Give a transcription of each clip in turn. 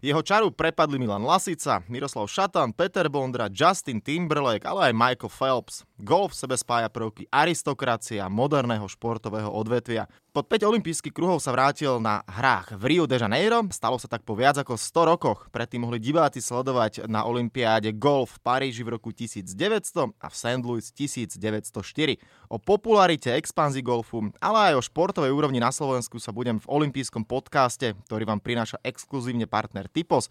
Jeho čaru prepadli Milan Lasica, Miroslav Šatan, Peter Bondra, Justin Timberlake, ale aj Michael Phelps. Golf sebe spája prvky aristokracia moderného športového odvetvia. Po 5 olympijských kruhov sa vrátil na hrách v Rio de Janeiro. Stalo sa tak po viac ako 100 rokoch. Predtým mohli diváci sledovať na olympiáde golf v Paríži v roku 1900 a v St. Louis 1904. O popularite, expanzii golfu, ale aj o športovej úrovni na Slovensku sa budem v olympijskom podcaste, ktorý vám prináša exkluzívne partner Typos,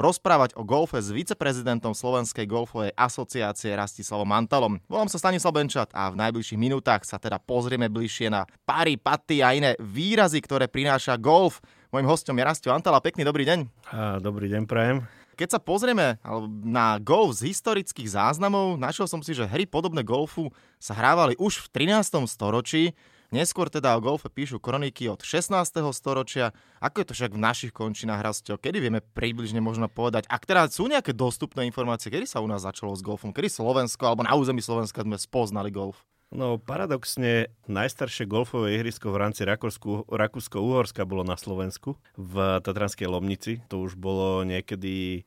rozprávať o golfe s viceprezidentom Slovenskej golfovej asociácie Rastislavom Mantalom. Volám sa Stanislav Benčat a v najbližších minútach sa teda pozrieme bližšie na pary, paty a iné výrazy, ktoré prináša golf. Mojím hostom je Rastio Antala. Pekný dobrý deň. A, dobrý deň, prajem. Keď sa pozrieme na golf z historických záznamov, našiel som si, že hry podobné golfu sa hrávali už v 13. storočí. Neskôr teda o golfe píšu kroniky od 16. storočia. Ako je to však v našich končinách rastio? Kedy vieme približne možno povedať? Ak teda sú nejaké dostupné informácie, kedy sa u nás začalo s golfom? Kedy Slovensko alebo na území Slovenska sme spoznali golf? No paradoxne najstaršie golfové ihrisko v rámci Rakúsko-Uhorska bolo na Slovensku v Tatranskej Lomnici. To už bolo niekedy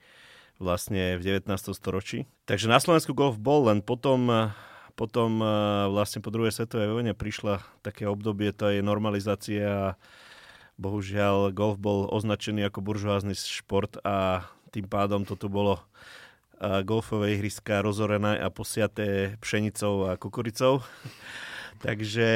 vlastne v 19. storočí. Takže na Slovensku golf bol, len potom potom e, vlastne po druhej svetovej vojne prišla také obdobie tej normalizácie a bohužiaľ golf bol označený ako buržoázny šport a tým pádom toto bolo e, golfové ihriska rozorené a posiaté pšenicou a kukuricou. Takže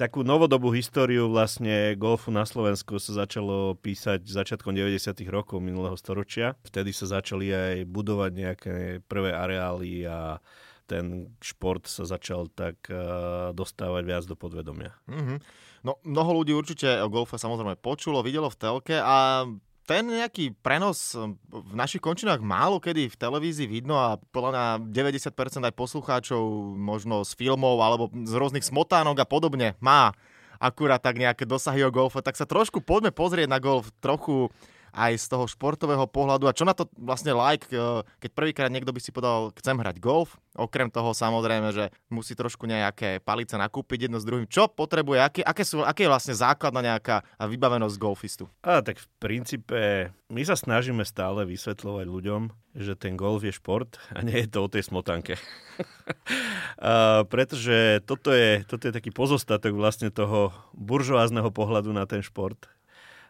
takú novodobú históriu vlastne golfu na Slovensku sa začalo písať začiatkom 90. rokov minulého storočia. Vtedy sa začali aj budovať nejaké prvé areály a ten šport sa začal tak uh, dostávať viac do podvedomia. Mm-hmm. No, mnoho ľudí určite o golfe samozrejme počulo, videlo v telke a ten nejaký prenos v našich končinách málo kedy v televízii vidno a podľa mňa 90% aj poslucháčov možno z filmov alebo z rôznych smotánok a podobne má akurát tak nejaké dosahy o golfe, tak sa trošku poďme pozrieť na golf trochu aj z toho športového pohľadu. A čo na to vlastne like, eh, keď prvýkrát niekto by si povedal, chcem hrať golf, okrem toho samozrejme, že musí trošku nejaké palice nakúpiť jedno s druhým. Čo potrebuje, aké, aké, sú, aké je vlastne základná nejaká vybavenosť golfistu? A tak v princípe my sa snažíme stále vysvetľovať ľuďom, že ten golf je šport a nie je to o tej smotanke. a, pretože toto je, toto je taký pozostatok vlastne toho buržoázneho pohľadu na ten šport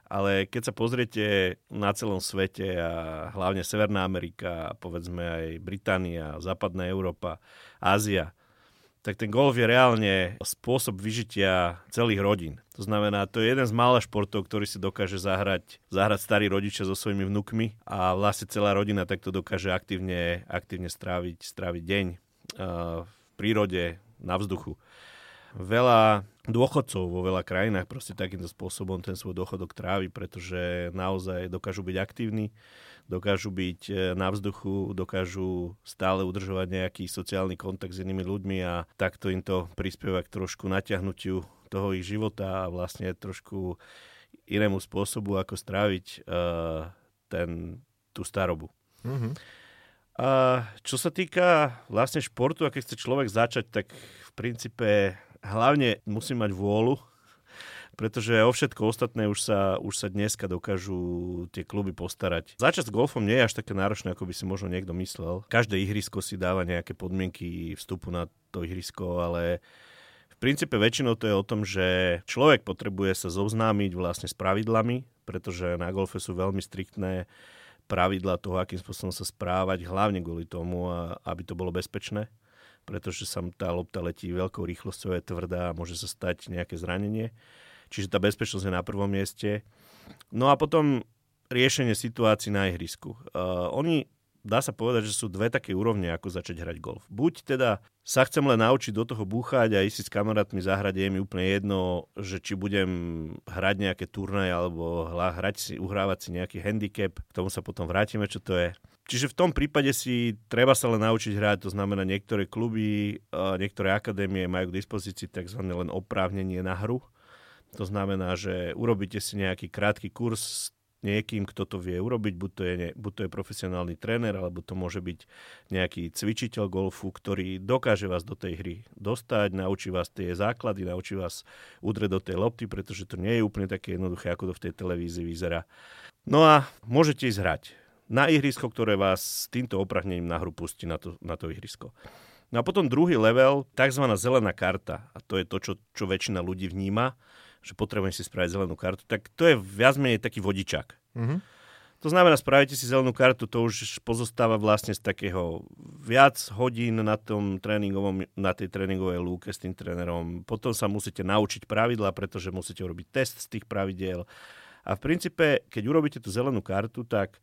ale keď sa pozriete na celom svete a hlavne Severná Amerika, povedzme aj Británia, Západná Európa, Ázia, tak ten golf je reálne spôsob vyžitia celých rodín. To znamená, to je jeden z mála športov, ktorý si dokáže zahrať, zahrať starí rodičia so svojimi vnukmi a vlastne celá rodina takto dokáže aktívne, aktívne stráviť, stráviť deň uh, v prírode, na vzduchu veľa dôchodcov vo veľa krajinách proste takýmto spôsobom ten svoj dôchodok trávi, pretože naozaj dokážu byť aktívni, dokážu byť e, na vzduchu, dokážu stále udržovať nejaký sociálny kontakt s inými ľuďmi a takto im to prispieva k trošku natiahnutiu toho ich života a vlastne trošku inému spôsobu, ako stráviť uh, ten, tú starobu. Mm-hmm. A čo sa týka vlastne športu, a keď chce človek začať, tak v princípe hlavne musí mať vôľu, pretože o všetko ostatné už sa, už sa dneska dokážu tie kluby postarať. Začať s golfom nie je až také náročné, ako by si možno niekto myslel. Každé ihrisko si dáva nejaké podmienky vstupu na to ihrisko, ale v princípe väčšinou to je o tom, že človek potrebuje sa zoznámiť vlastne s pravidlami, pretože na golfe sú veľmi striktné pravidla toho, akým spôsobom sa správať, hlavne kvôli tomu, aby to bolo bezpečné pretože sa tá lopta letí veľkou rýchlosťou, je tvrdá a môže sa stať nejaké zranenie. Čiže tá bezpečnosť je na prvom mieste. No a potom riešenie situácií na ihrisku. Uh, oni dá sa povedať, že sú dve také úrovne, ako začať hrať golf. Buď teda sa chcem len naučiť do toho búchať a ísť si s kamarátmi zahrať, je mi úplne jedno, že či budem hrať nejaké turnaje alebo hrať si, uhrávať si nejaký handicap, k tomu sa potom vrátime, čo to je. Čiže v tom prípade si treba sa len naučiť hrať, to znamená niektoré kluby, niektoré akadémie majú k dispozícii tzv. len oprávnenie na hru. To znamená, že urobíte si nejaký krátky kurz niekým, kto to vie urobiť, buď to, je, buď to je profesionálny tréner, alebo to môže byť nejaký cvičiteľ golfu, ktorý dokáže vás do tej hry dostať, naučí vás tie základy, naučí vás udrieť do tej lopty, pretože to nie je úplne také jednoduché, ako to v tej televízii vyzerá. No a môžete ísť hrať na ihrisko, ktoré vás s týmto oprahnením na hru pustí na to, na to ihrisko. No a potom druhý level, tzv. zelená karta. A to je to, čo, čo väčšina ľudí vníma, že potrebujem si spraviť zelenú kartu. Tak to je viac menej taký vodičák. Mm-hmm. To znamená, spravíte si zelenú kartu, to už pozostáva vlastne z takého viac hodín na tom tréningovom, na tej tréningovej lúke s tým trénerom. Potom sa musíte naučiť pravidla, pretože musíte urobiť test z tých pravidiel. A v princípe, keď urobíte tú zelenú kartu, tak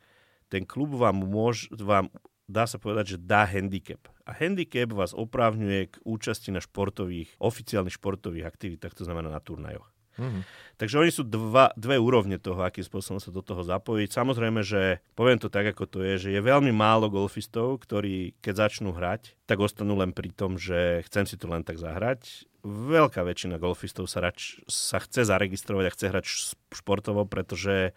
ten klub vám môž, vám dá sa povedať, že dá handicap. A handicap vás oprávňuje k účasti na športových, oficiálnych športových aktivitách, to znamená na turnajoch. Mm-hmm. Takže oni sú dva, dve úrovne toho, akým spôsobom sa do toho zapojiť. Samozrejme, že poviem to tak, ako to je, že je veľmi málo golfistov, ktorí keď začnú hrať, tak ostanú len pri tom, že chcem si to len tak zahrať. Veľká väčšina golfistov sa, rač, sa chce zaregistrovať a chce hrať športovo, pretože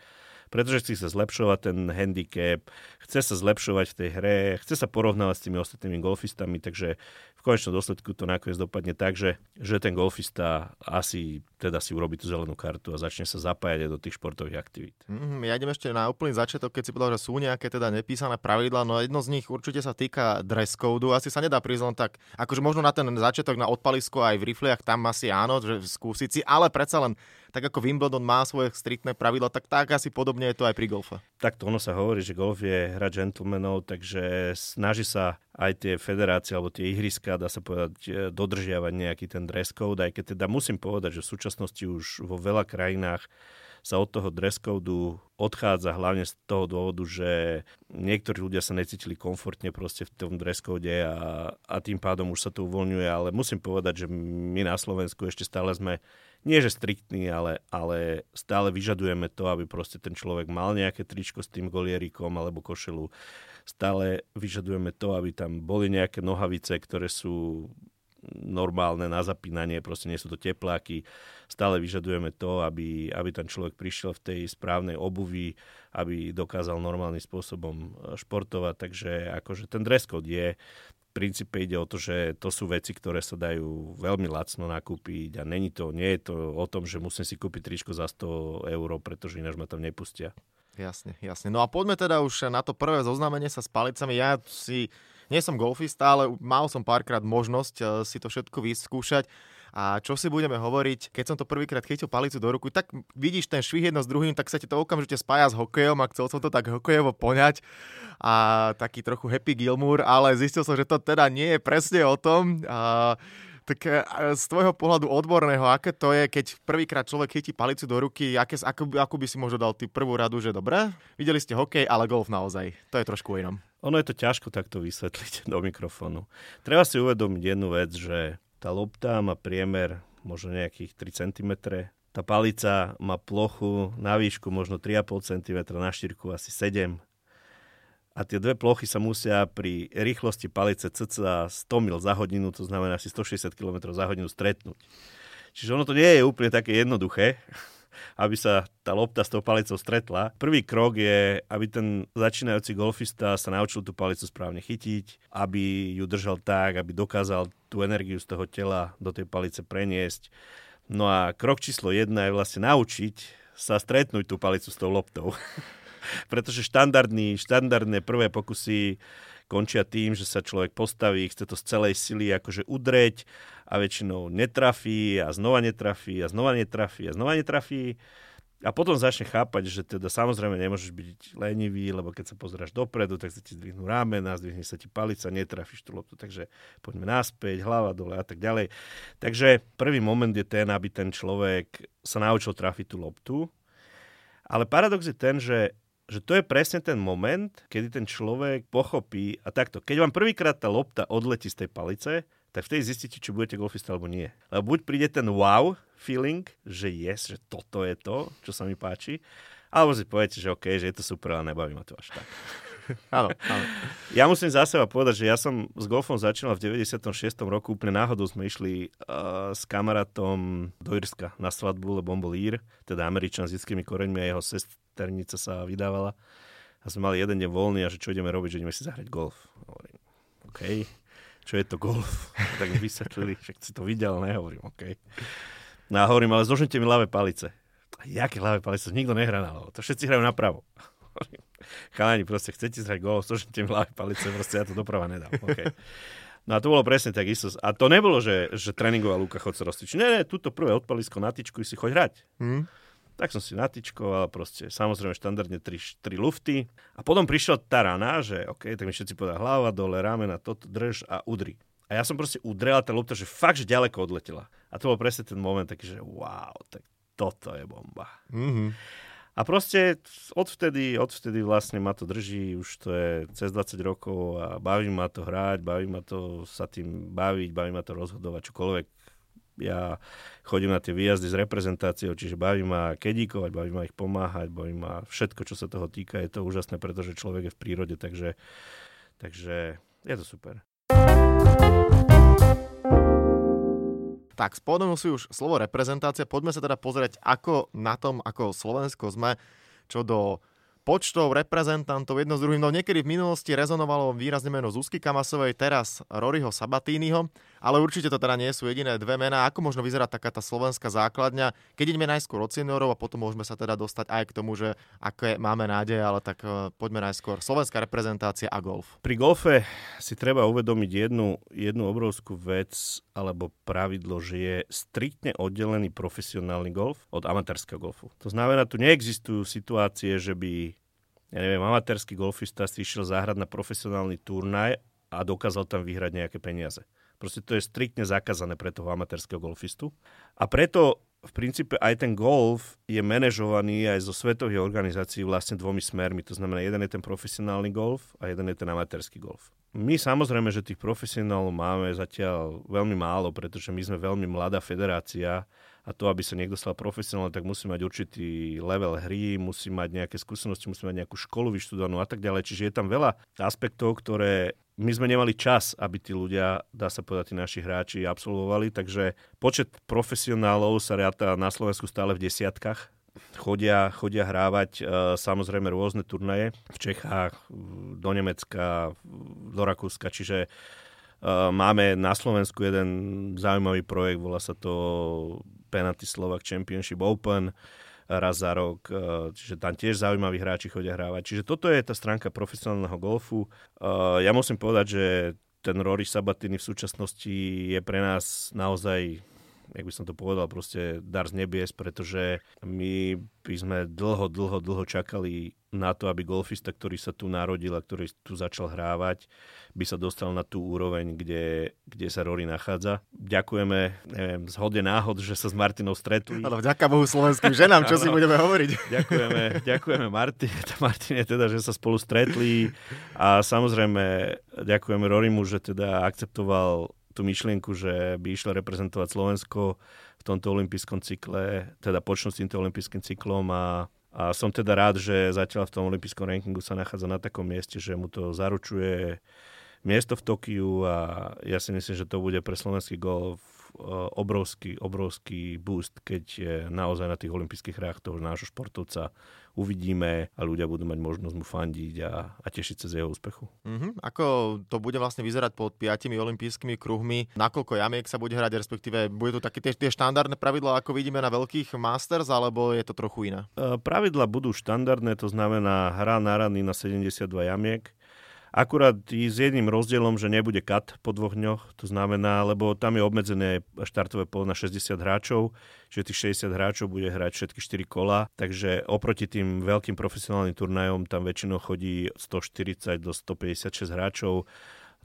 pretože chce sa zlepšovať ten handicap, chce sa zlepšovať v tej hre, chce sa porovnávať s tými ostatnými golfistami, takže v konečnom dôsledku to nakoniec dopadne tak, že, že ten golfista asi teda si urobí tú zelenú kartu a začne sa zapájať do tých športových aktivít. Mm, ja idem ešte na úplný začiatok, keď si povedal, že sú nejaké teda nepísané pravidla, no jedno z nich určite sa týka dress code. Asi sa nedá prísť len tak, akože možno na ten začiatok na odpalisko aj v rifliach, tam asi áno, že skúsiť si, ale predsa len tak ako Wimbledon má svoje striktné pravidla, tak tak asi podobne je to aj pri golfe. Tak to ono sa hovorí, že golf je hra gentlemanov, takže snaží sa aj tie federácie alebo tie ihriska, dá sa povedať, e, dodržiavať nejaký ten dress code, aj keď teda musím povedať, že v súčasnosti už vo veľa krajinách sa od toho dress code odchádza hlavne z toho dôvodu, že niektorí ľudia sa necítili komfortne proste v tom dress code a, a tým pádom už sa to uvoľňuje, ale musím povedať, že my na Slovensku ešte stále sme nie že striktní, ale, ale stále vyžadujeme to, aby proste ten človek mal nejaké tričko s tým golierikom alebo košelu. Stále vyžadujeme to, aby tam boli nejaké nohavice, ktoré sú normálne na zapínanie, proste nie sú to tepláky. Stále vyžadujeme to, aby, aby ten človek prišiel v tej správnej obuvi, aby dokázal normálnym spôsobom športovať. Takže akože ten dress code je princípe ide o to, že to sú veci, ktoré sa dajú veľmi lacno nakúpiť a není to, nie je to o tom, že musím si kúpiť tričko za 100 eur, pretože ináč ma tam nepustia. Jasne, jasne. No a poďme teda už na to prvé zoznámenie sa s palicami. Ja si nie som golfista, ale mal som párkrát možnosť eh, si to všetko vyskúšať. A čo si budeme hovoriť, keď som to prvýkrát chytil palicu do ruky, tak vidíš ten švih jedno s druhým, tak sa ti to okamžite spája s hokejom a chcel som to tak hokejovo poňať a taký trochu happy Gilmour, ale zistil som, že to teda nie je presne o tom. A, tak e, z tvojho pohľadu odborného, aké to je, keď prvýkrát človek chytí palicu do ruky, aké, ako, ako by si možno dal ty prvú radu, že dobre, videli ste hokej, ale golf naozaj. To je trošku inom. Ono je to ťažko takto vysvetliť do mikrofónu. Treba si uvedomiť jednu vec, že tá lopta má priemer možno nejakých 3 cm. Tá palica má plochu na výšku možno 3,5 cm, na šírku asi 7 a tie dve plochy sa musia pri rýchlosti palice cca 100 mil za hodinu, to znamená asi 160 km za hodinu stretnúť. Čiže ono to nie je úplne také jednoduché, aby sa tá lopta s tou palicou stretla. Prvý krok je, aby ten začínajúci golfista sa naučil tú palicu správne chytiť, aby ju držal tak, aby dokázal tú energiu z toho tela do tej palice preniesť. No a krok číslo jedna je vlastne naučiť sa stretnúť tú palicu s tou loptou. Pretože štandardný, štandardné prvé pokusy končia tým, že sa človek postaví, chce to z celej sily akože udreť a väčšinou netrafí a znova netrafí a znova netrafí a znova netrafí. A potom začne chápať, že teda samozrejme nemôžeš byť lenivý, lebo keď sa pozráš dopredu, tak sa ti zdvihnú rámena, zdvihne sa ti palica, netrafíš tú loptu. Takže poďme naspäť, hlava dole a tak ďalej. Takže prvý moment je ten, aby ten človek sa naučil trafiť tú loptu. Ale paradox je ten, že že to je presne ten moment, kedy ten človek pochopí a takto. Keď vám prvýkrát tá lopta odletí z tej palice, tak vtedy zistíte, či budete golfista alebo nie. Lebo buď príde ten wow feeling, že yes, že toto je to, čo sa mi páči, alebo si poviete, že OK, že je to super, ale nebaví ma to až tak. áno, áno. Ja musím za seba povedať, že ja som s golfom začínal v 96. roku, úplne náhodou sme išli uh, s kamarátom do Irska na svadbu, lebo on bol Ír, teda Američan s detskými koreňmi a jeho sesternica sa vydávala. A sme mali jeden deň voľný a že čo ideme robiť, že ideme si zahrať golf. Hovorím, OK, čo je to golf? tak mi vysvetlili, že si to videl, ne? Hovorím, OK. No a hovorím, ale zložite mi ľavé palice. Jaké ľavé palice? Nikto nehrá na ľavo. To všetci hrajú napravo. Chalani, proste chcete zhrať gól, stožite mi ľavé palice, proste ja to doprava nedám. Okay. No a to bolo presne tak isto. A to nebolo, že, že tréningová Luka chod sa roztič. Ne, ne, túto prvé odpalisko na tyčku si choď hrať. Hmm. Tak som si natyčkoval, proste samozrejme štandardne 3, 3 lufty. A potom prišla tá rana, že OK, tak mi všetci povedali hlava, dole, ramena, toto, drž a udri. A ja som proste udrel tá lufta, že fakt, že ďaleko odletela. A to bol presne ten moment taký, že wow, tak toto je bomba. Mm-hmm. A proste odvtedy, odvtedy vlastne ma to drží, už to je cez 20 rokov a baví ma to hrať, baví ma to sa tým baviť, baví ma to rozhodovať, čokoľvek ja chodím na tie výjazdy s reprezentáciou, čiže baví ma kedíkovať, baví ma ich pomáhať, baví ma všetko, čo sa toho týka. Je to úžasné, pretože človek je v prírode, takže, takže je to super. Tak, spomenul si už slovo reprezentácia. Poďme sa teda pozrieť, ako na tom, ako Slovensko sme, čo do počtov reprezentantov jedno s druhým. No niekedy v minulosti rezonovalo výrazne meno Zuzky Kamasovej, teraz Roryho Sabatínyho, ale určite to teda nie sú jediné dve mená. Ako možno vyzerá taká tá slovenská základňa, keď ideme najskôr od seniorov a potom môžeme sa teda dostať aj k tomu, že aké máme nádej, ale tak uh, poďme najskôr. Slovenská reprezentácia a golf. Pri golfe si treba uvedomiť jednu, jednu obrovskú vec alebo pravidlo, že je striktne oddelený profesionálny golf od amatérskeho golfu. To znamená, tu neexistujú situácie, že by ja neviem, amatérsky golfista si išiel zahrať na profesionálny turnaj a dokázal tam vyhrať nejaké peniaze. Proste to je striktne zakázané pre toho amatérskeho golfistu. A preto v princípe aj ten golf je manažovaný aj zo svetových organizácií vlastne dvomi smermi. To znamená, jeden je ten profesionálny golf a jeden je ten amatérsky golf. My samozrejme, že tých profesionálov máme zatiaľ veľmi málo, pretože my sme veľmi mladá federácia a to, aby sa niekto stal profesionálne, tak musí mať určitý level hry, musí mať nejaké skúsenosti, musí mať nejakú školu vyštudovanú a tak ďalej. Čiže je tam veľa aspektov, ktoré my sme nemali čas, aby tí ľudia, dá sa povedať, tí naši hráči absolvovali, takže počet profesionálov sa ráta na Slovensku stále v desiatkách. Chodia, chodia hrávať e, samozrejme rôzne turnaje v Čechách, do Nemecka, do Rakúska, čiže e, máme na Slovensku jeden zaujímavý projekt, volá sa to Penalty Slovak Championship Open raz za rok, e, čiže tam tiež zaujímaví hráči chodia hrávať. Čiže toto je tá stránka profesionálneho golfu. E, ja musím povedať, že ten Rory Sabatini v súčasnosti je pre nás naozaj jak by som to povedal, proste dar z nebies, pretože my by sme dlho, dlho, dlho čakali na to, aby golfista, ktorý sa tu narodil a ktorý tu začal hrávať, by sa dostal na tú úroveň, kde, kde sa Rory nachádza. Ďakujeme, neviem, zhode náhod, že sa s Martinou stretli. Ale vďaka Bohu slovenským ženám, čo si budeme hovoriť. Ďakujeme, ďakujeme Martine, Martine teda, že sa spolu stretli a samozrejme ďakujeme Rorymu, že teda akceptoval tú myšlienku, že by išla reprezentovať Slovensko v tomto olympijskom cykle, teda počnúť s týmto olympijským cyklom a, a som teda rád, že zatiaľ v tom olympijskom rankingu sa nachádza na takom mieste, že mu to zaručuje miesto v Tokiu a ja si myslím, že to bude pre slovenský golf obrovský, obrovský boost, keď naozaj na tých olympijských hrách toho nášho športovca uvidíme a ľudia budú mať možnosť mu fandiť a, a tešiť sa z jeho úspechu. Mm-hmm. Ako to bude vlastne vyzerať pod piatimi olympijskými kruhmi? Nakoľko jamiek sa bude hrať, respektíve bude to také tie, tie štandardné pravidlá, ako vidíme na veľkých Masters, alebo je to trochu iné? Eh, pravidla budú štandardné, to znamená hra na rany na 72 jamiek Akurát s jedným rozdielom, že nebude kat po dvoch dňoch, to znamená, lebo tam je obmedzené štartové pole na 60 hráčov, čiže tých 60 hráčov bude hrať všetky 4 kola, takže oproti tým veľkým profesionálnym turnajom tam väčšinou chodí 140 do 156 hráčov,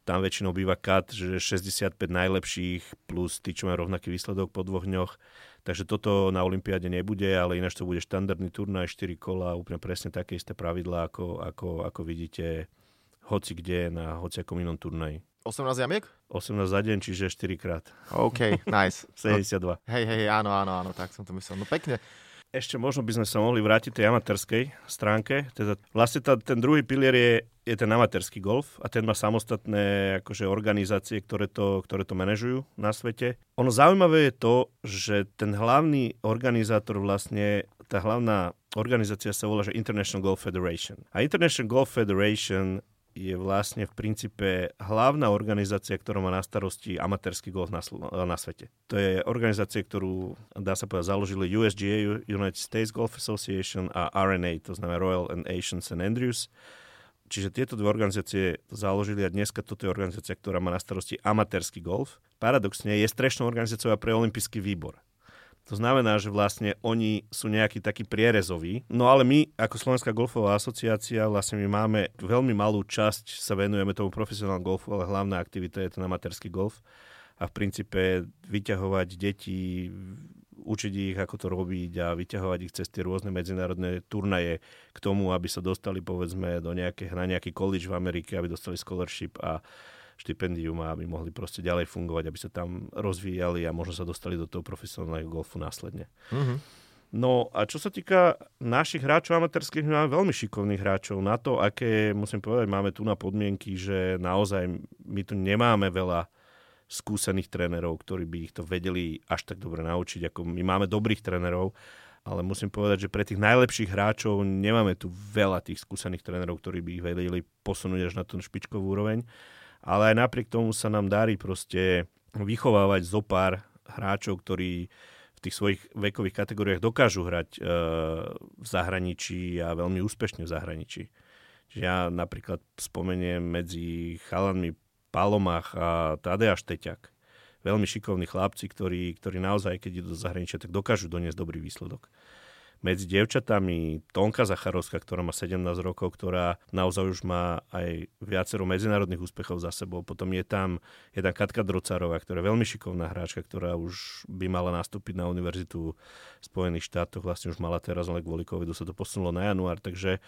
tam väčšinou býva kat, že 65 najlepších plus tí, čo majú rovnaký výsledok po dvoch dňoch. Takže toto na Olympiáde nebude, ale ináč to bude štandardný turnaj, 4 kola, úplne presne také isté pravidlá, ako, ako, ako vidíte hoci kde na hociakom inom turnaji. 18 jamiek? 18 za deň, čiže 4 krát. OK, nice. 72. No, hej, hej, áno, áno, áno, tak som to myslel. No pekne. Ešte možno by sme sa mohli vrátiť tej amatérskej stránke. Teda vlastne tá, ten druhý pilier je, je ten amatérsky golf a ten má samostatné akože organizácie, ktoré to, ktoré to manažujú na svete. Ono zaujímavé je to, že ten hlavný organizátor vlastne, tá hlavná organizácia sa volá že International Golf Federation. A International Golf Federation je vlastne v princípe hlavná organizácia, ktorá má na starosti amatérsky golf na, na svete. To je organizácia, ktorú, dá sa povedať, založili USGA, United States Golf Association a RNA, to znamená Royal and Asian St. Andrews. Čiže tieto dve organizácie založili a dneska toto je organizácia, ktorá má na starosti amatérsky golf. Paradoxne je strešnou organizáciou pre Olympijský výbor. To znamená, že vlastne oni sú nejaký taký prierezový. No ale my, ako Slovenská golfová asociácia, vlastne my máme veľmi malú časť, sa venujeme tomu profesionálnemu golfu, ale hlavná aktivita je ten amatérsky golf. A v princípe vyťahovať deti, učiť ich, ako to robiť a vyťahovať ich cez tie rôzne medzinárodné turnaje k tomu, aby sa dostali povedzme do nejaké, na nejaký college v Amerike, aby dostali scholarship a štipendium a aby mohli proste ďalej fungovať, aby sa tam rozvíjali a možno sa dostali do toho profesionálneho golfu následne. Mm-hmm. No a čo sa týka našich hráčov amatérských, máme veľmi šikovných hráčov na to, aké, musím povedať, máme tu na podmienky, že naozaj my tu nemáme veľa skúsených trénerov, ktorí by ich to vedeli až tak dobre naučiť, ako my máme dobrých trénerov, ale musím povedať, že pre tých najlepších hráčov nemáme tu veľa tých skúsených trénerov, ktorí by ich vedeli posunúť až na tú špičkovú úroveň ale aj napriek tomu sa nám darí proste vychovávať zo pár hráčov, ktorí v tých svojich vekových kategóriách dokážu hrať e, v zahraničí a veľmi úspešne v zahraničí. Čiže ja napríklad spomeniem medzi chalanmi Palomach a Tadea Šteťak. Veľmi šikovní chlapci, ktorí, ktorí naozaj, keď idú do zahraničia, tak dokážu doniesť dobrý výsledok medzi dievčatami Tonka Zacharovská, ktorá má 17 rokov, ktorá naozaj už má aj viacero medzinárodných úspechov za sebou. Potom je tam jedna Katka Drocárová, ktorá je veľmi šikovná hráčka, ktorá už by mala nastúpiť na univerzitu v Spojených štátoch. Vlastne už mala teraz, ale kvôli covidu sa to posunulo na január. Takže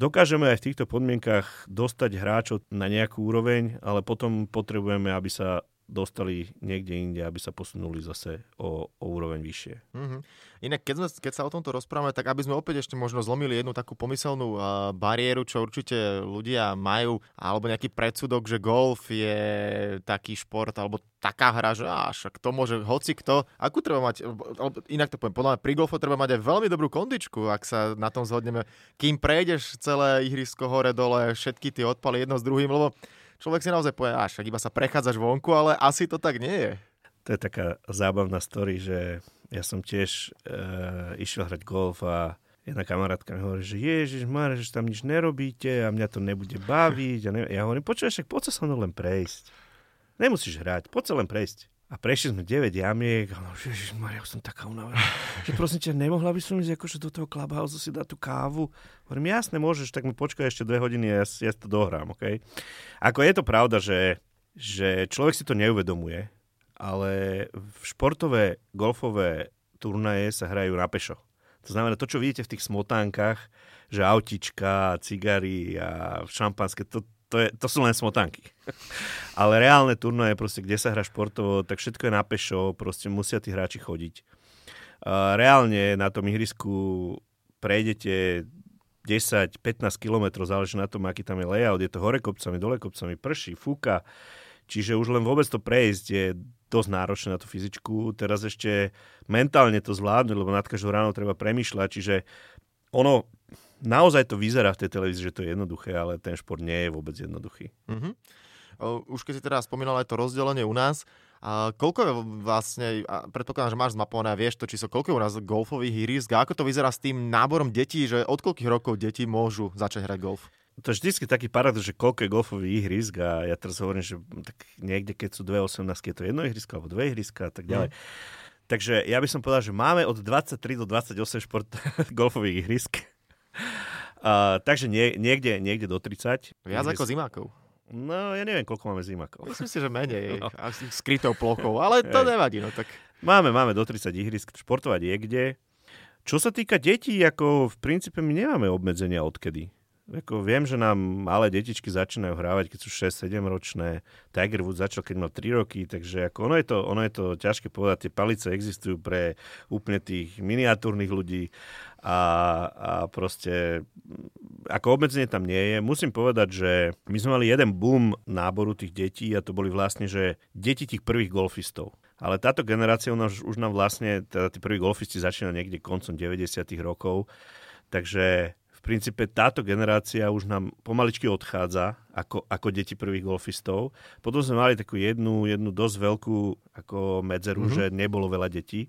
dokážeme aj v týchto podmienkach dostať hráčov na nejakú úroveň, ale potom potrebujeme, aby sa dostali niekde inde, aby sa posunuli zase o, o úroveň vyššie. Mm-hmm. Inak, keď, sme, keď sa o tomto rozprávame, tak aby sme opäť ešte možno zlomili jednu takú pomyselnú uh, bariéru, čo určite ľudia majú, alebo nejaký predsudok, že golf je taký šport, alebo taká hra, že á, však to môže hoci kto. Akú treba mať, inak to poviem, podľa mňa pri golfu treba mať aj veľmi dobrú kondičku, ak sa na tom zhodneme. Kým prejdeš celé ihrisko hore dole, všetky tie odpaly jedno s druhým, lebo človek si naozaj povie, až iba sa prechádzaš vonku, ale asi to tak nie je. To je taká zábavná story, že ja som tiež e, išiel hrať golf a jedna kamarátka mi hovorí, že ježiš Mare, že tam nič nerobíte a mňa to nebude baviť. A ne... Ja hovorím, počuješ, však poď sa so mnou len prejsť. Nemusíš hrať, poď sa len prejsť. A prešli sme 9 jamiek a že Maria, som taká unavená. že prosím ťa, nemohla by som ísť akože do toho clubhouse si dať tú kávu? Hovorím, jasne, môžeš, tak mi počkaj ešte dve hodiny a ja, ja to dohrám, OK? Ako je to pravda, že, že človek si to neuvedomuje, ale v športové golfové turnaje sa hrajú na pešo. To znamená, to, čo vidíte v tých smotánkach, že autička, cigary a šampanské, to, to, je, to sú len smotanky. Ale reálne turnaje, proste, kde sa hra športovo, tak všetko je na pešo, proste musia tí hráči chodiť. Reálne na tom ihrisku prejdete 10-15 km, záleží na tom, aký tam je layout, je to hore kopcami, dole kopcami, prší, fúka, čiže už len vôbec to prejsť je dosť náročné na tú fyzičku. Teraz ešte mentálne to zvládnuť, lebo nad každou ráno treba premýšľať, čiže ono naozaj to vyzerá v tej televízii, že to je jednoduché, ale ten šport nie je vôbec jednoduchý. Mm-hmm. Už keď si teda spomínal aj to rozdelenie u nás, a koľko je vlastne, a predpokladám, že máš zmapované a vieš to, sú koľko je u nás golfových hýrisk a ako to vyzerá s tým náborom detí, že od koľkých rokov deti môžu začať hrať golf? To je vždy taký paradox, že koľko je golfových ihrisk a ja teraz hovorím, že tak niekde, keď sú dve 18, je to jedno ihrisko alebo dve ihriska a tak ďalej. Mm. Takže ja by som povedal, že máme od 23 do 28 šport golfových ihrisk. Uh, takže nie, niekde, niekde do 30. Viac ako zimákov. No, ja neviem, koľko máme zimakov. Myslím si, že menej. No. Asi skrytou plochou, ale to nevadí. No, tak... Máme, máme do 30 ihrisk. Športovať je kde. Čo sa týka detí, ako v princípe my nemáme obmedzenia odkedy. Ako viem, že nám malé detičky začínajú hrávať, keď sú 6-7 ročné. Tiger Woods začal, keď mal 3 roky, takže ako ono, je to, ono je to ťažké povedať. Tie palice existujú pre úplne tých miniatúrnych ľudí a, a proste ako obmedzenie tam nie je. Musím povedať, že my sme mali jeden boom náboru tých detí a to boli vlastne, že deti tých prvých golfistov. Ale táto generácia už, už nám vlastne, teda tí prví golfisti začínajú niekde koncom 90. rokov, takže princípe táto generácia už nám pomaličky odchádza ako, ako deti prvých golfistov. Potom sme mali takú jednu, jednu dosť veľkú ako medzeru, mm-hmm. že nebolo veľa detí.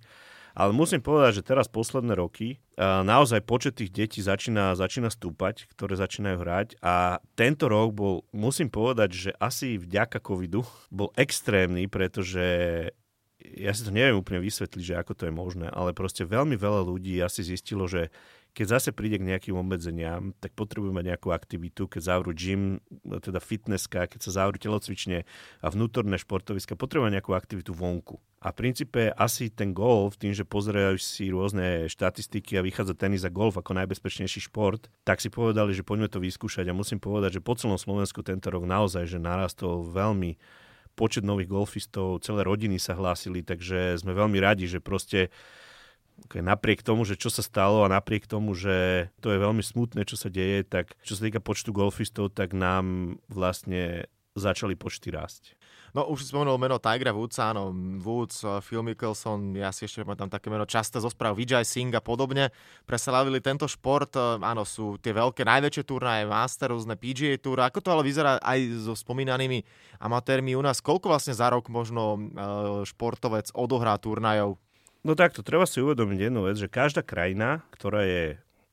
Ale musím povedať, že teraz posledné roky naozaj počet tých detí začína, začína stúpať, ktoré začínajú hrať a tento rok bol, musím povedať, že asi vďaka covidu bol extrémny, pretože ja si to neviem úplne vysvetliť, že ako to je možné, ale proste veľmi veľa ľudí asi zistilo, že keď zase príde k nejakým obmedzeniam, tak potrebujú mať nejakú aktivitu, keď zavrú gym, teda fitnesska, keď sa zavrú telocvične a vnútorné športoviska, potrebujú nejakú aktivitu vonku. A v princípe asi ten golf, tým, že pozerajú si rôzne štatistiky a vychádza tenis a golf ako najbezpečnejší šport, tak si povedali, že poďme to vyskúšať a musím povedať, že po celom Slovensku tento rok naozaj, že narastol veľmi počet nových golfistov, celé rodiny sa hlásili, takže sme veľmi radi, že proste napriek tomu, že čo sa stalo a napriek tomu, že to je veľmi smutné, čo sa deje, tak čo sa týka počtu golfistov, tak nám vlastne začali počty rásť. No už si spomenul meno Tigera Woodsa, áno, Woods, eh, Phil Mickelson, ja si ešte tam také meno časté zo správ, Vijay Singh a podobne. Preslavili tento šport, eh, áno, sú tie veľké, najväčšie turnaje, Master, rôzne PGA Tour. Ako to ale vyzerá aj so spomínanými amatérmi u nás? Koľko vlastne za rok možno eh, športovec odohrá turnajov? No takto, treba si uvedomiť jednu vec, že každá krajina, ktorá je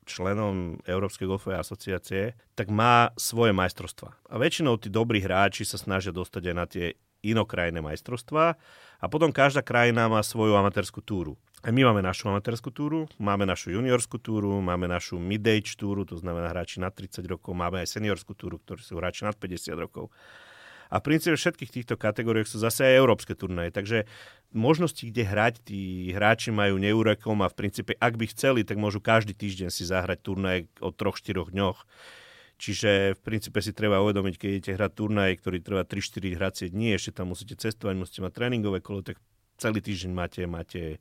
členom Európskej golfovej asociácie, tak má svoje majstrovstva. A väčšinou tí dobrí hráči sa snažia dostať aj na tie inokrajné majstrovstvá a potom každá krajina má svoju amatérskú túru. A my máme našu amatérskú túru, máme našu juniorskú túru, máme našu mid-age túru, to znamená hráči nad 30 rokov, máme aj seniorskú túru, ktorí sú hráči nad 50 rokov. A v princípe všetkých týchto kategóriách sú zase aj európske turnaje. Takže možnosti, kde hrať, tí hráči majú neúrekom a v princípe, ak by chceli, tak môžu každý týždeň si zahrať turnaj o 3-4 dňoch Čiže v princípe si treba uvedomiť, keď idete hrať turnaj, ktorý trvá 3-4 hracie dní, ešte tam musíte cestovať, musíte mať tréningové kolo, tak celý týždeň máte, máte,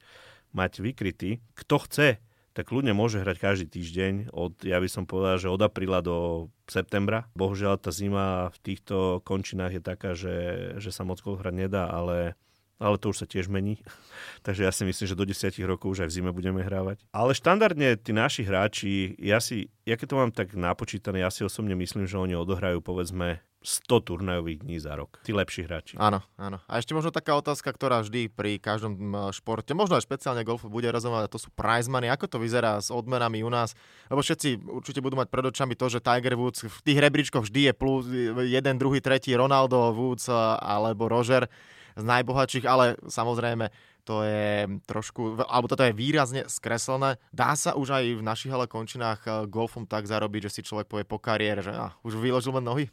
máte vykrytý. Kto chce, tak ľudne môže hrať každý týždeň, od, ja by som povedal, že od apríla do septembra. Bohužiaľ tá zima v týchto končinách je taká, že, že sa moc hrať nedá, ale ale to už sa tiež mení. Takže ja si myslím, že do 10 rokov už aj v zime budeme hrávať. Ale štandardne tí naši hráči, ja si, ja keď to mám tak napočítané, ja si osobne myslím, že oni odohrajú povedzme 100 turnajových dní za rok. Tí lepší hráči. Áno, áno. A ešte možno taká otázka, ktorá vždy pri každom športe, možno aj špeciálne golfu bude rozumieť, to sú prize money. Ako to vyzerá s odmenami u nás? Lebo všetci určite budú mať pred očami to, že Tiger Woods v tých rebríčkoch vždy je plus jeden, druhý, tretí Ronaldo, Woods alebo Roger z najbohatších, ale samozrejme to je trošku, alebo toto je výrazne skreslené. Dá sa už aj v našich ale končinách eh, golfom tak zarobiť, že si človek povie po kariére, že ah, už vyložil len nohy?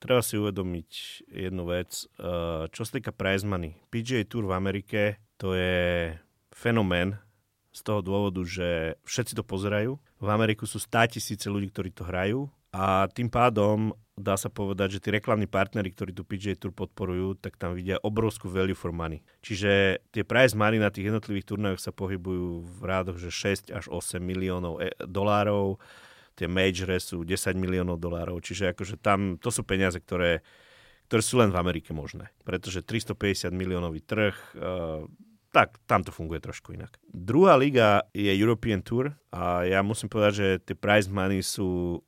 Treba si uvedomiť jednu vec. Eh, čo sa týka prize money, PGA Tour v Amerike to je fenomén z toho dôvodu, že všetci to pozerajú. V Ameriku sú 100 tisíce ľudí, ktorí to hrajú a tým pádom dá sa povedať, že tí reklamní partnery, ktorí tu PGA Tour podporujú, tak tam vidia obrovskú value for money. Čiže tie prize money na tých jednotlivých turnajoch sa pohybujú v rádoch, že 6 až 8 miliónov e- dolárov, tie majore sú 10 miliónov dolárov, čiže akože tam, to sú peniaze, ktoré, ktoré sú len v Amerike možné, pretože 350 miliónový trh, uh, tak tam to funguje trošku inak. Druhá liga je European Tour a ja musím povedať, že tie prize money sú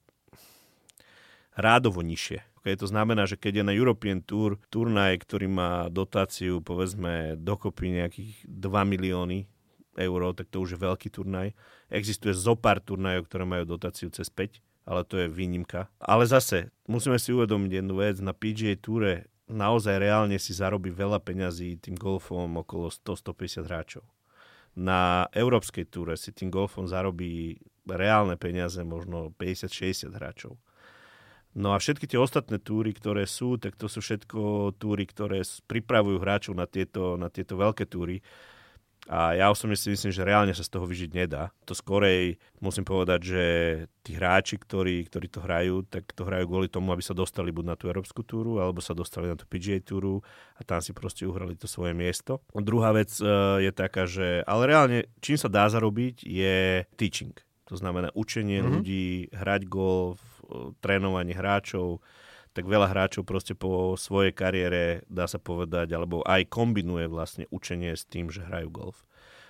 rádovo nižšie. Okay, to znamená, že keď je na European Tour turnaj, ktorý má dotáciu povedzme dokopy nejakých 2 milióny eur, tak to už je veľký turnaj. Existuje zo pár turnajov, ktoré majú dotáciu cez 5, ale to je výnimka. Ale zase, musíme si uvedomiť jednu vec, na PGA Toure naozaj reálne si zarobí veľa peňazí tým golfom okolo 100-150 hráčov. Na európskej túre si tým golfom zarobí reálne peniaze možno 50-60 hráčov. No a všetky tie ostatné túry, ktoré sú, tak to sú všetko túry, ktoré pripravujú hráčov na tieto, na tieto veľké túry. A ja osobne si myslím, že reálne sa z toho vyžiť nedá. To skorej musím povedať, že tí hráči, ktorí, ktorí to hrajú, tak to hrajú kvôli tomu, aby sa dostali buď na tú európsku túru, alebo sa dostali na tú PGA túru a tam si proste uhrali to svoje miesto. A druhá vec uh, je taká, že ale reálne čím sa dá zarobiť je teaching. To znamená učenie mm-hmm. ľudí hrať golf, trénovanie hráčov, tak veľa hráčov proste po svojej kariére, dá sa povedať, alebo aj kombinuje vlastne učenie s tým, že hrajú golf.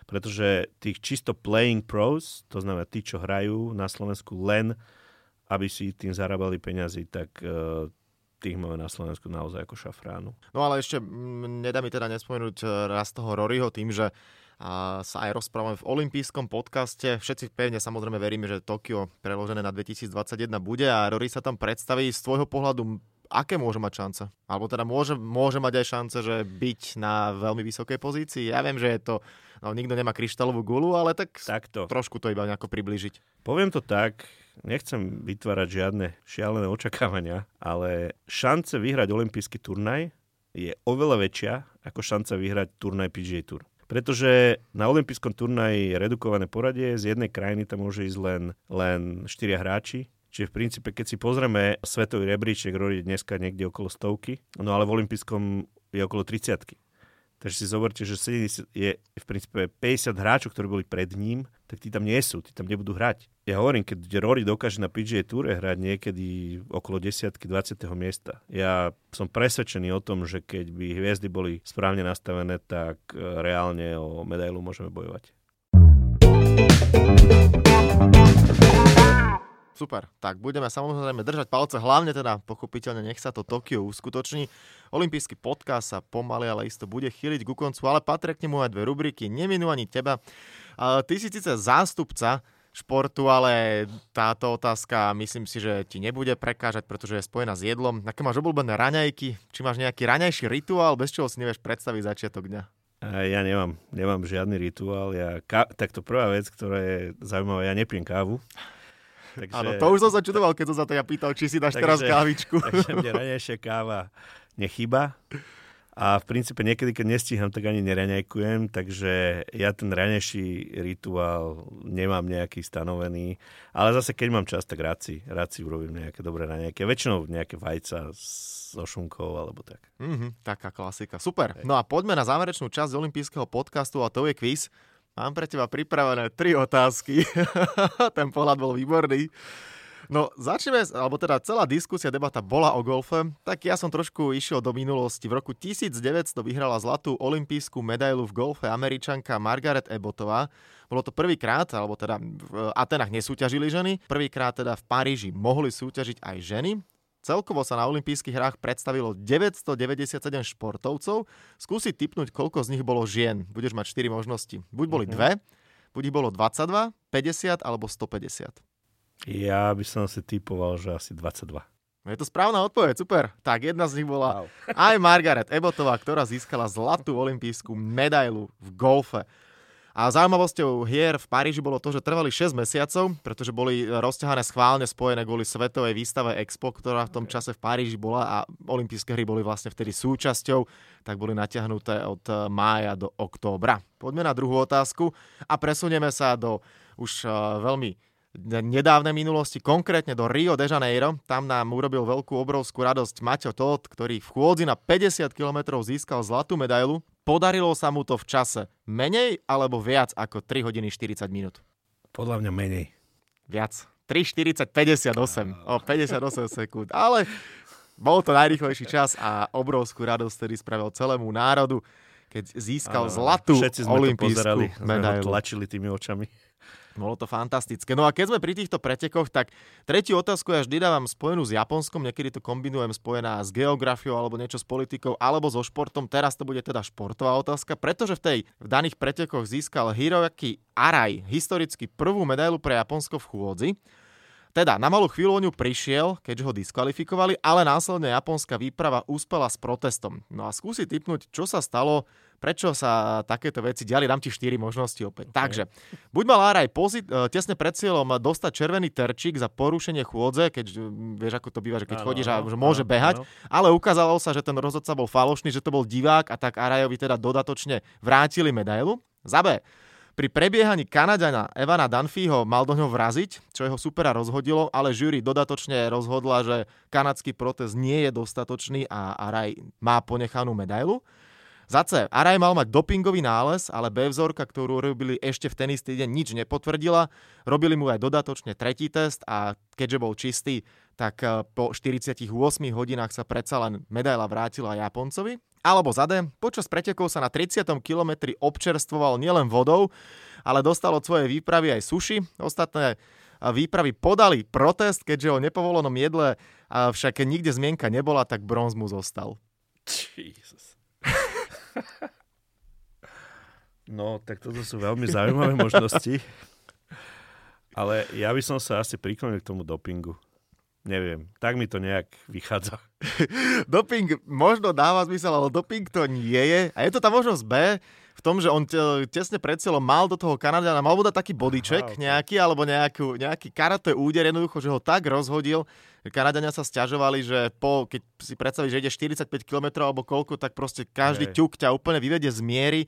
Pretože tých čisto playing pros, to znamená tí, čo hrajú na Slovensku len aby si tým zarábali peňazí, tak uh, tých máme na Slovensku naozaj ako šafránu. No ale ešte m, nedá mi teda nespomenúť e, raz toho Roryho tým, že a sa aj rozprávame v olympijskom podcaste. Všetci pevne samozrejme veríme, že Tokio preložené na 2021 bude a Rory sa tam predstaví z tvojho pohľadu aké môže mať šance? Alebo teda môže, môže mať aj šance, že byť na veľmi vysokej pozícii? Ja viem, že je to, no nikto nemá kryštálovú gulu, ale tak Takto. trošku to iba nejako približiť. Poviem to tak, nechcem vytvárať žiadne šialené očakávania, ale šance vyhrať olimpijský turnaj je oveľa väčšia ako šanca vyhrať turnaj PGA Tour. Pretože na olympijskom turnaji je redukované poradie, z jednej krajiny tam môže ísť len, len 4 hráči, Čiže v princípe, keď si pozrieme svetový rebríček, Rory dneska niekde okolo stovky, no ale v olympijskom je okolo 30 Takže si zoberte, že 70 je v princípe 50 hráčov, ktorí boli pred ním, tak tí tam nie sú, tí tam nebudú hrať. Ja hovorím, keď Rory dokáže na PGA Tour hrať niekedy okolo 10 20. miesta. Ja som presvedčený o tom, že keď by hviezdy boli správne nastavené, tak e, reálne o medailu môžeme bojovať. Super, tak budeme samozrejme držať palce, hlavne teda pochopiteľne nech sa to Tokio uskutoční. Olympijský podcast sa pomaly, ale isto bude chýliť ku koncu, ale patria k nemu aj dve rubriky, neminú ani teba. Ty si síce zástupca športu, ale táto otázka myslím si, že ti nebude prekážať, pretože je spojená s jedlom. Aké máš obľúbené raňajky? Či máš nejaký raňajší rituál, bez čoho si nevieš predstaviť začiatok dňa? Ja nemám, nemám žiadny rituál. Ja, ka, takto prvá vec, ktorá je zaujímavá, ja nepiem kávu. Takže... Áno, to už som sa čudoval, keď som sa to ja pýtal, či si dáš takže, teraz kávičku. Takže mne ranejšia káva nechyba. A v princípe niekedy, keď nestíham, tak ani neraňajkujem, takže ja ten ranejší rituál nemám nejaký stanovený. Ale zase, keď mám čas, tak rád si, rád si urobím nejaké dobré raňajky. Väčšinou nejaké vajca so šunkou alebo tak. Mm-hmm, taká klasika. Super. No a poďme na záverečnú časť olympijského podcastu a to je quiz. Mám pre teba pripravené tri otázky. Ten pohľad bol výborný. No začneme, alebo teda celá diskusia, debata bola o golfe, tak ja som trošku išiel do minulosti. V roku 1900 vyhrala zlatú olimpijskú medailu v golfe američanka Margaret Ebotová. Bolo to prvýkrát, alebo teda v Atenách nesúťažili ženy, prvýkrát teda v Paríži mohli súťažiť aj ženy. Celkovo sa na olympijských hrách predstavilo 997 športovcov. Skúsi typnúť, koľko z nich bolo žien. Budeš mať 4 možnosti. Buď boli mm-hmm. dve, buď ich bolo 22, 50 alebo 150. Ja by som si typoval, že asi 22. Je to správna odpoveď, super. Tak jedna z nich bola wow. aj Margaret Ebotová, ktorá získala zlatú olympijskú medailu v golfe. A zaujímavosťou hier v Paríži bolo to, že trvali 6 mesiacov, pretože boli rozťahané schválne spojené kvôli svetovej výstave Expo, ktorá v tom čase v Paríži bola a olympijské hry boli vlastne vtedy súčasťou, tak boli natiahnuté od mája do októbra. Poďme na druhú otázku a presunieme sa do už veľmi nedávnej minulosti, konkrétne do Rio de Janeiro. Tam nám urobil veľkú obrovskú radosť Maťo Todt, ktorý v chôdzi na 50 km získal zlatú medailu. Podarilo sa mu to v čase menej alebo viac ako 3 hodiny 40 minút? Podľa mňa menej. Viac. 3, 40, 58. O 58 sekúnd. Ale bol to najrychlejší čas a obrovskú radosť, ktorý spravil celému národu, keď získal zlatú olimpijskú medailu. tlačili tými očami. Bolo to fantastické. No a keď sme pri týchto pretekoch, tak tretiu otázku ja vždy dávam spojenú s Japonskom, niekedy to kombinujem spojená s geografiou alebo niečo s politikou alebo so športom. Teraz to bude teda športová otázka, pretože v tej v daných pretekoch získal Hiroaki Arai historicky prvú medailu pre Japonsko v chôdzi. Teda na malú chvíľu o ňu prišiel, keďže ho diskvalifikovali, ale následne japonská výprava úspela s protestom. No a skúsi typnúť, čo sa stalo, prečo sa takéto veci diali. Dám ti 4 možnosti opäť. Okay. Takže, buď mal Áraj pozit- e, tesne pred cieľom dostať červený terčík za porušenie chôdze, keď vieš, ako to býva, že keď ano, chodíš a že môže ano, behať, ano. ale ukázalo sa, že ten rozhodca bol falošný, že to bol divák a tak Arajovi teda dodatočne vrátili medailu. Za B. Pri prebiehaní Kanadana Evana Dunphyho mal do ňoho vraziť, čo jeho supera rozhodilo, ale žúri dodatočne rozhodla, že kanadský protest nie je dostatočný a Araj má ponechanú medailu. Za C. Araj mal mať dopingový nález, ale B vzorka, ktorú robili ešte v ten istý deň, nič nepotvrdila. Robili mu aj dodatočne tretí test a keďže bol čistý, tak eh, po 48 hodinách sa predsa len medaila vrátila Japoncovi. Alebo za D, počas pretekov sa na 30. kilometri občerstvoval nielen vodou, ale dostal od svojej výpravy aj suši. Ostatné výpravy podali protest, keďže o nepovolenom jedle však nikde zmienka nebola, tak bronz mu zostal. Jesus. No, tak toto sú veľmi zaujímavé možnosti. Ale ja by som sa asi priklonil k tomu dopingu. Neviem, tak mi to nejak vychádza. doping možno dáva zmysel, ale doping to nie je. A je to tá možnosť B, v tom, že on tesne pred cieľom mal do toho Kanadiana, mal mu dať taký bodyček okay. nejaký, alebo nejakú, nejaký karate úder, jednoducho, že ho tak rozhodil. Kanadania sa stiažovali, že po, keď si predstavíš, že ide 45 km alebo koľko, tak proste každý hey. ťuk ťa úplne vyvedie z miery.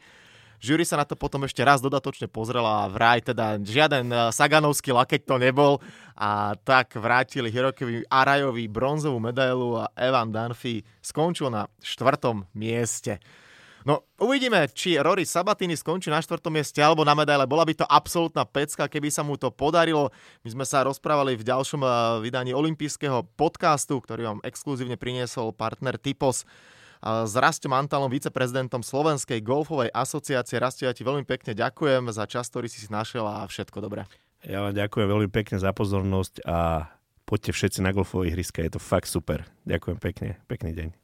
Žury sa na to potom ešte raz dodatočne pozrela a vraj teda žiaden eh, Saganovský lakeť to nebol a tak vrátili Hirokovi Arajovi bronzovú medailu a Evan Dunphy skončil na štvrtom mieste. No, uvidíme, či Rory Sabatini skončí na štvrtom mieste alebo na medaile. Bola by to absolútna pecka, keby sa mu to podarilo. My sme sa rozprávali v ďalšom eh, vydaní olympijského podcastu, ktorý vám exkluzívne priniesol partner Typos s Rastom Antalom, viceprezidentom Slovenskej golfovej asociácie. Rastio, ja ti veľmi pekne ďakujem za čas, ktorý si si našiel a všetko dobré. Ja vám ďakujem veľmi pekne za pozornosť a poďte všetci na golfové ihriska, je to fakt super. Ďakujem pekne, pekný deň.